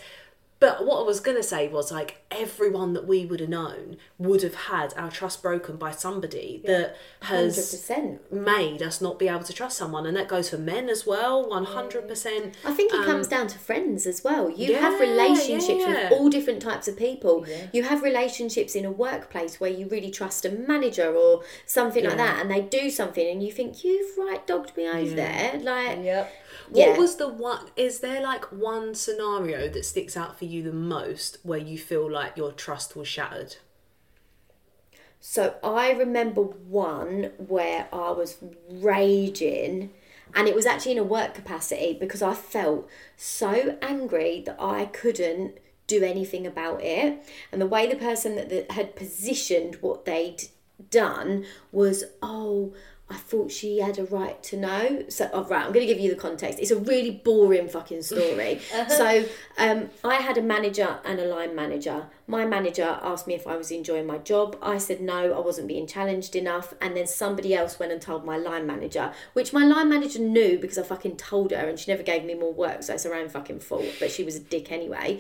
But what I was going to say was like everyone that we would have known would have had our trust broken by somebody that has 100%. made us not be able to trust someone. And that goes for men as well, 100%. I think it Um, comes down to friends as well. You have relationships yeah. with all different types of people. You have relationships in a workplace where you really trust a manager or something like that, and they do something, and you think you've right dogged me over there. Like, Yep. Yeah, What was the one? Is there like one scenario that sticks out for you the most where you feel like your trust was shattered? So I remember one where I was raging, and it was actually in a work capacity because I felt so angry that I couldn't do anything about it. And the way the person that, that had positioned what they'd done was, oh, I thought she had a right to know. So, oh, right, I'm going to give you the context. It's a really boring fucking story. so, um, I had a manager and a line manager. My manager asked me if I was enjoying my job. I said no, I wasn't being challenged enough. And then somebody else went and told my line manager, which my line manager knew because I fucking told her and she never gave me more work. So, it's her own fucking fault. But she was a dick anyway.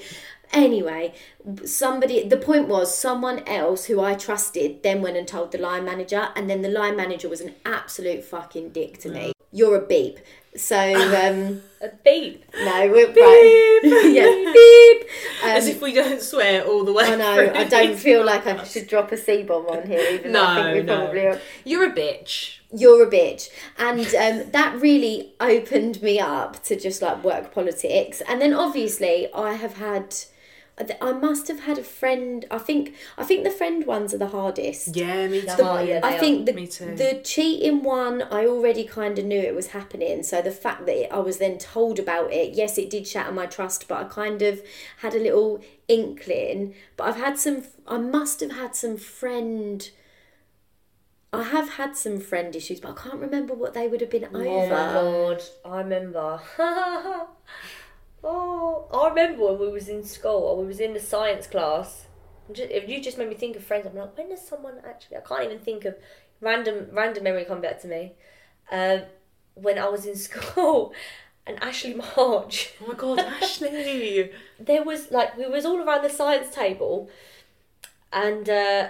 Anyway, somebody, the point was someone else who I trusted then went and told the line manager, and then the line manager was an absolute fucking dick to me. You're a beep. So, um, A beep. no, we're right. yeah, beep. As Um, if we don't swear all the way. I know. I don't feel like I should drop a C bomb on here, even though I No, think we no. probably are. You're a bitch. You're a bitch. And um, that really opened me up to just like work politics. And then obviously, I have had. I must have had a friend. I think. I think the friend ones are the hardest. Yeah, me too. Oh, yeah, I they think the Me too. the cheating one, I already kind of knew it was happening. So the fact that I was then told about it, yes, it did shatter my trust, but I kind of had a little inkling. But I've had some. I must have had some friend. I have had some friend issues, but I can't remember what they would have been Oh my god, I remember. oh, I remember when we was in school or we was in the science class. Just, if you just made me think of friends, I'm like, when does someone actually? I can't even think of random random memory come back to me. Um, when I was in school, and Ashley March, Oh my god, Ashley. there was like we was all around the science table, and uh,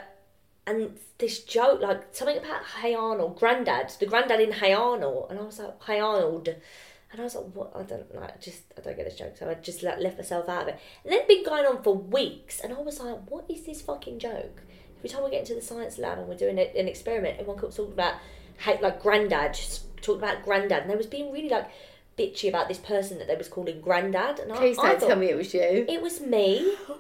and this joke like something about Hey Arnold, Grandad, the Grandad in Hey Arnold, and I was like Hey Arnold, and I was like what I don't like just I don't get this joke, so I just like left myself out of it. And then it'd been going on for weeks, and I was like, what is this fucking joke? Every time we get into the science lab and we're doing a, an experiment, everyone keeps talking about hey like Grandad, just talking about Grandad, and they was being really like bitchy about this person that they was calling Grandad, and Please I, I don't thought, tell me it was you. it was me.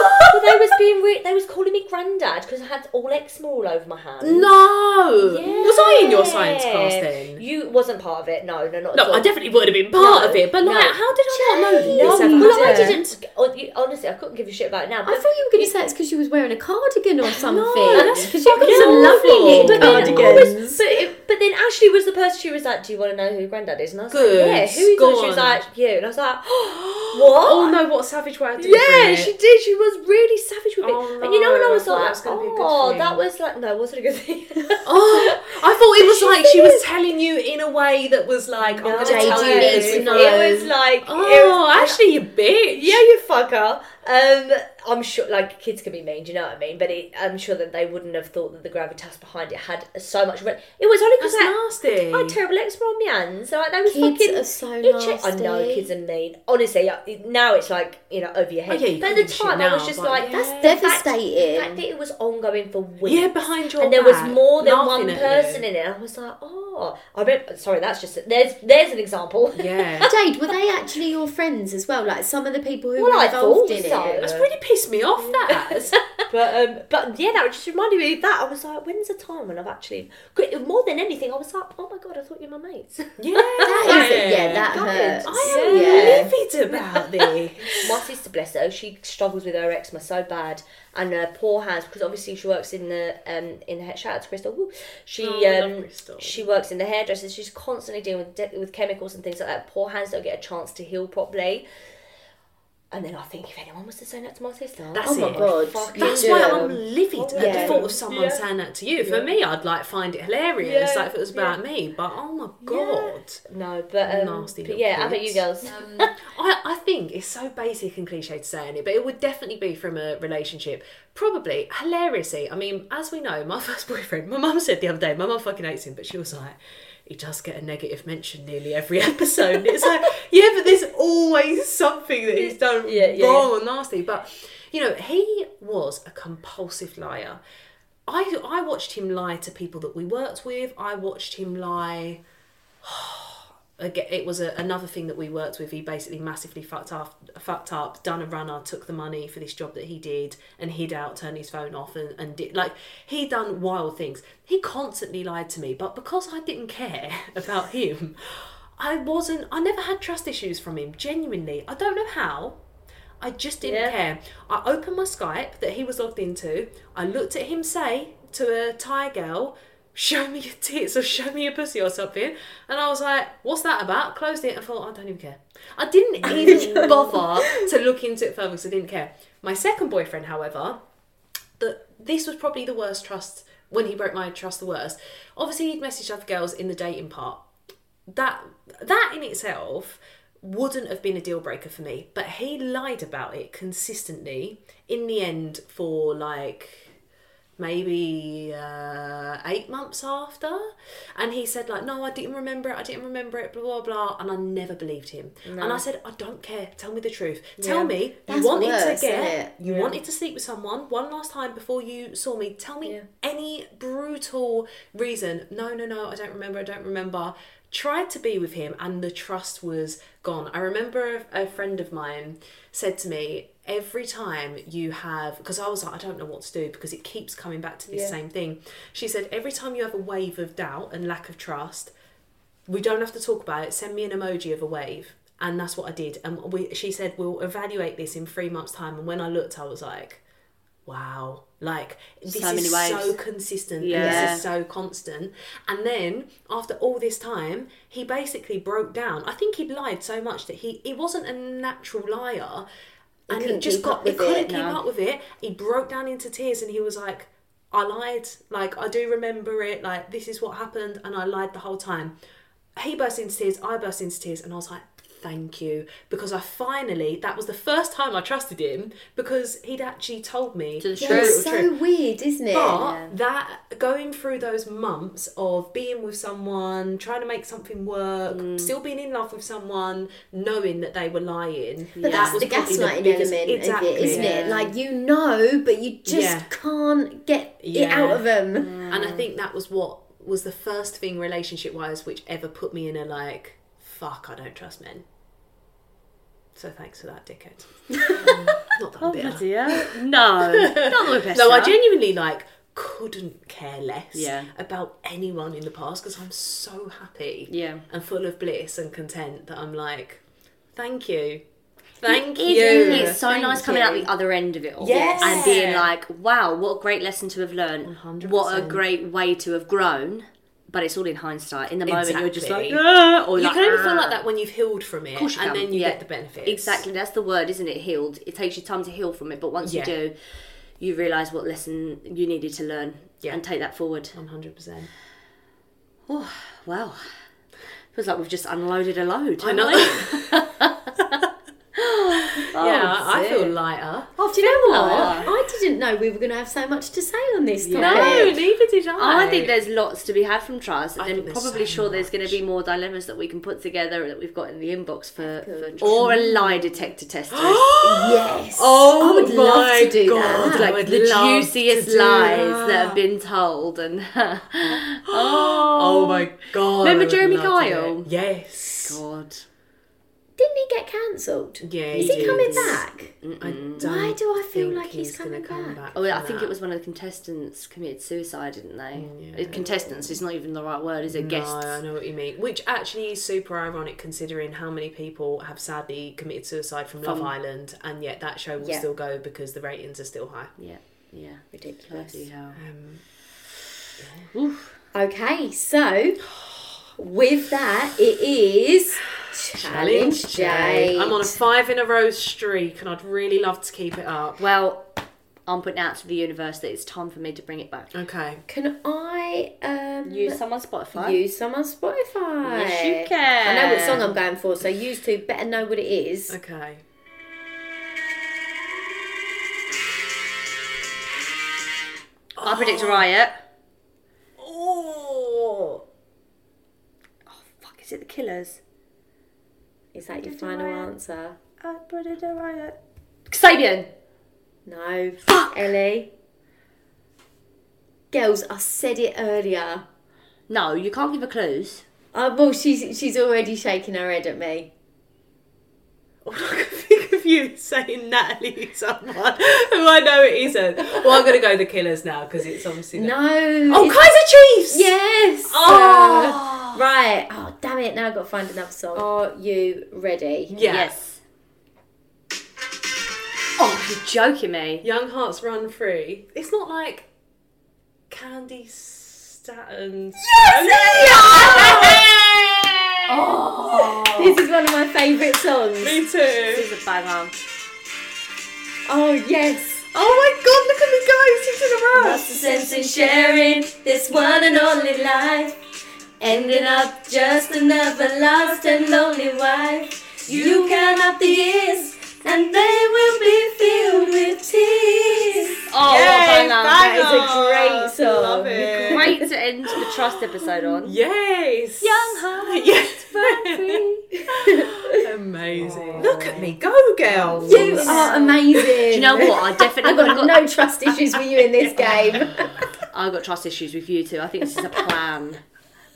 the oh, they was being re- they was calling me granddad because I had all eczema all over my hands. No! Was I in your science class then? You wasn't part of it. No, no, not. at No, all. I definitely would have been part No, of it, but like, how did I not know No, this? ever well, I didn't. oh, Honestly, I couldn't give a shit about it now. I thought you were going to say it's because she was wearing a cardigan or something. that's because you've got some lovely awful. knitted But then, cardigans. was, but, it, but then Ashley was the person. She was like, "Do you want to know who Granddad is?" And I was Good. like, "Yeah." Who is She was on. like, "You." And I was like, "What?" Oh no, what a savage way to Yeah, she did. She was really savage with it. Oh, and you know when I was I like, that was gonna be a good "Oh, that was like, no, it wasn't a good thing." Oh, I thought it was like she was telling you in a way that was like, I'm going to tell you you. need to know. It was like, it Oh, was, Ashley, you bitch. Yeah, you fucker. Um, I'm sure, like, kids can be mean, do you know what I mean? But it, I'm sure that they wouldn't have thought that the gravitas behind it had so much. Re- it was only because That's I, nasty. I had terrible eczema on my hands. Like, they was Kids fucking. are so you check- I know kids are mean. Honestly, now it's like you know over your head. Oh, yeah, you but at the shit time, I was just but like, yeah. That's the fact- devastating. The fact that it was ongoing for weeks. Yeah, behind your and there was more than one person you. in it. I was like, oh, I remember. Sorry, that's just there's there's an example. Yeah. Jade, were they actually your friends as well? Like some of the people who Well, were I involved thought in so. That's really pissed me off, that. but um, but yeah, that just reminded me of that. I was like, when's the time when I've actually more than anything? I was like, oh my god, I thought you were my mates. yeah. That is, yeah, that hurts. I am yeah. livid about this. my sister, bless her, she struggles with her eczema so bad, and her poor hands because obviously she works in the um in the hair. Shout out to Crystal. Woo. She Oh, um Crystal. she works in the hairdressers. She's constantly dealing with de- with chemicals and things like that. Poor hands don't get a chance to heal properly. And then I think if anyone was to say that to my sister, That's Oh my it. god. Fucking That's you why. I'm livid at Yeah. the thought of someone Yeah. saying that to you. For Yeah. me, I'd like find it hilarious, Yeah. like if it was about me. But oh my god, no, but um, Nasty but little yeah, how about you pricks. girls? I, I think it's so basic and cliche to say it, but it would definitely be from a relationship. Probably hilariously. I mean, as we know, my first boyfriend. My mum said the other day, my mum fucking hates him, but she was like. He does get a negative mention nearly every episode. It's like, yeah, but there's always something that he's done Yeah, yeah, wrong or nasty. But you know, he was a compulsive liar. I I watched him lie to people that we worked with. I watched him lie. It was a, another thing that we worked with. He basically massively fucked up, fucked up, done a runner, took the money for this job that he did, and hid out, turned his phone off, and, and did like he done wild things. He constantly lied to me, but because I didn't care about him, I wasn't. I never had trust issues from him. Genuinely, I don't know how. I just didn't Yeah. care. I opened my Skype that he was logged into. I looked at him say to a Thai girl, show me your tits or show me your pussy or something. And I was like, what's that about? Closed it and thought, I don't even care. I didn't even bother to look into it further because I didn't care. My second boyfriend, however, that this was probably the worst trust when he broke my trust the worst. Obviously, he'd messaged other girls in the dating part. That that in itself wouldn't have been a deal breaker for me, but he lied about it consistently. In the end, for like maybe uh, eight months after, and he said like, "No, I didn't remember it. I didn't remember it." Blah blah blah, and I never believed him. And I said, "I don't care. Tell me the truth. Tell Yeah. me That's you wanted worse, to get you Yeah. wanted to sleep with someone one last time before you saw me. Tell me Yeah. any brutal reason. No, no, no, I don't remember, I don't remember. Tried to be with him and the trust was gone. I remember a, a friend of mine said to me, every time you have, because I was like, I don't know what to do because it keeps coming back to this Yeah. same thing. She said, every time you have a wave of doubt and lack of trust, we don't have to talk about it. Send me an emoji of a wave. And that's what I did. And we, she said, we'll evaluate this in three months' time. And when I looked, I was like, wow. Like, this So is many so consistent Yeah. this is so constant. And then, after all this time, he basically broke down. I think he'd lied so much that he, he wasn't a natural liar. And he just got, he couldn't it, keep no. up with it. He broke down into tears and he was like, I lied. Like, I do remember it. Like, this is what happened. And I lied the whole time. He burst into tears. I burst into tears. And I was like, thank you. Because I finally, that was the first time I trusted him because he'd actually told me To the the Yeah, it's brutal truth. so weird, isn't it? But that going through those months of being with someone, trying to make something work, Mm. still being in love with someone, knowing that they were lying. But that that's was the probably gaslighting biggest- element exactly. of it, isn't it? Like you know, but you just Yeah. can't get it out of them. And I think that was what was the first thing relationship wise which ever put me in a like, fuck, I don't trust men. So thanks for that, dickhead. Not that Oh, bitter. bloody hell. No, not the best. No, I genuinely like couldn't care less Yeah. about anyone in the past because I'm so happy Yeah. and full of bliss and content that I'm like, thank you, thank It you. is. It's so Thank nice coming out the other end of it all. Yes. And being like, wow, what a great lesson to have learned. 100%. What a great way to have grown. But it's all in hindsight. In the moment, you're just like, Exactly. ah, or You like, can only feel ah. like that when you've healed from it, and can, then you yeah. get the benefits. Exactly, that's the word, isn't it? Healed. It takes you time to heal from it, but once Yeah. you do, you realise what lesson you needed to learn Yeah. and take that forward. One hundred percent. Oh, wow. Feels like we've just unloaded a load. I know. haven't we? I, I feel lighter. Oh, do you know what? I didn't know we were going to have so much to say on this topic. No, neither did I. I think there's lots to be had from trust, and I'm probably so sure there's going to be more dilemmas that we can put together that we've got in the inbox for, oh, Good. for or a lie detector test. Yes. Oh I would love my to do God. that. Like the juiciest lies that. that have been told, and oh. oh, Oh my god! Remember I Jeremy love to do Kyle? Yes. God, Didn't he get cancelled? Yeah. Is he did. coming back? I don't Why do I feel like he's gonna coming back? Oh, I from think that. it was one of the contestants committed suicide, didn't they? Yeah. Contestants is not even the right word, is it? Guests. No, I know what you mean. Which actually is super ironic considering how many people have sadly committed suicide from Love From- Island, and yet that show will Yeah. still go because the ratings are still high. Yeah, yeah. Ridiculous. Bloody hell. Um, Oof. Okay, so with that, it is Challenge Jade. I'm on a five in a row streak, and I'd really love to keep it up. Well, I'm putting out to the universe that it's time for me to bring it back. Okay. Can I um, Use someone's Spotify. use someone's Spotify? Yes, you can. I know what song I'm going for, so you two better know what it is. Okay. I predict a riot. Oh. Oh fuck! Is it the Killers? Is that your final answer? I predict a riot. Sabian. No. Ellie. Girls, I said it earlier. No, you can't give her clues. Uh, well, she's she's already shaking her head at me. All I can think of you is saying Natalie someone who I know it isn't. Well, I'm going to go the Killers now because it's obviously. No. Oh, Kaiser Chiefs! Yes. Oh. Uh, right. Oh, damn it! Now I've got to find another song. Are you ready? Yeah. Yes. Oh, you're joking me. Young Hearts Run Free. It's not like Candi Staton. Oh. This is one of my favourite songs. Me too. This is a banger. Oh yes. Oh my god, look at me go six in a row. What's the sense in sharing this one and only life? Ending up just another lost and lonely wife. You count up the years, and they will be filled with tears. Oh, Yay, what a banger. That is a great song. Love it. Great to end the trust episode on. Yes. Young heart. Yes. Amazing. Look at me go, girls. You are amazing. Do you know what? I definitely I've would have got got. no trust issues with you in this game. I've got trust issues with you too. I think this is a plan,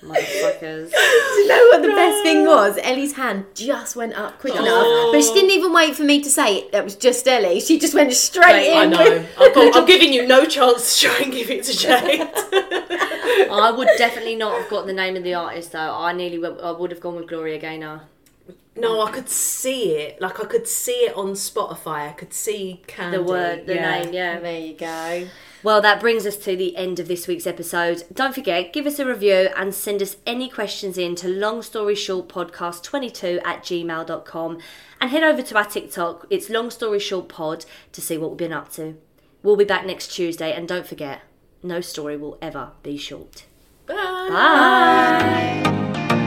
motherfuckers. Do you know what the best thing was? Ellie's hand just went up quick enough, oh. but she didn't even wait for me to say it. That was just Ellie. She just went straight in. I know. I'm, got- I'm giving you no chance to try and give it to Jade. I would definitely not have got the name of the artist though. I nearly went. I would have gone with Gloria Gaynor. no, I could see it. Like I could see it on Spotify. I could see Candi. The word, the name, yeah. There you go. Well, that brings us to the end of this week's episode. Don't forget, give us a review and send us any questions in to long story short podcast 22 at gmail.com and head over to our TikTok. It's long story short pod to see what we've been up to. We'll be back next Tuesday and don't forget, no story will ever be short. Bye. Bye.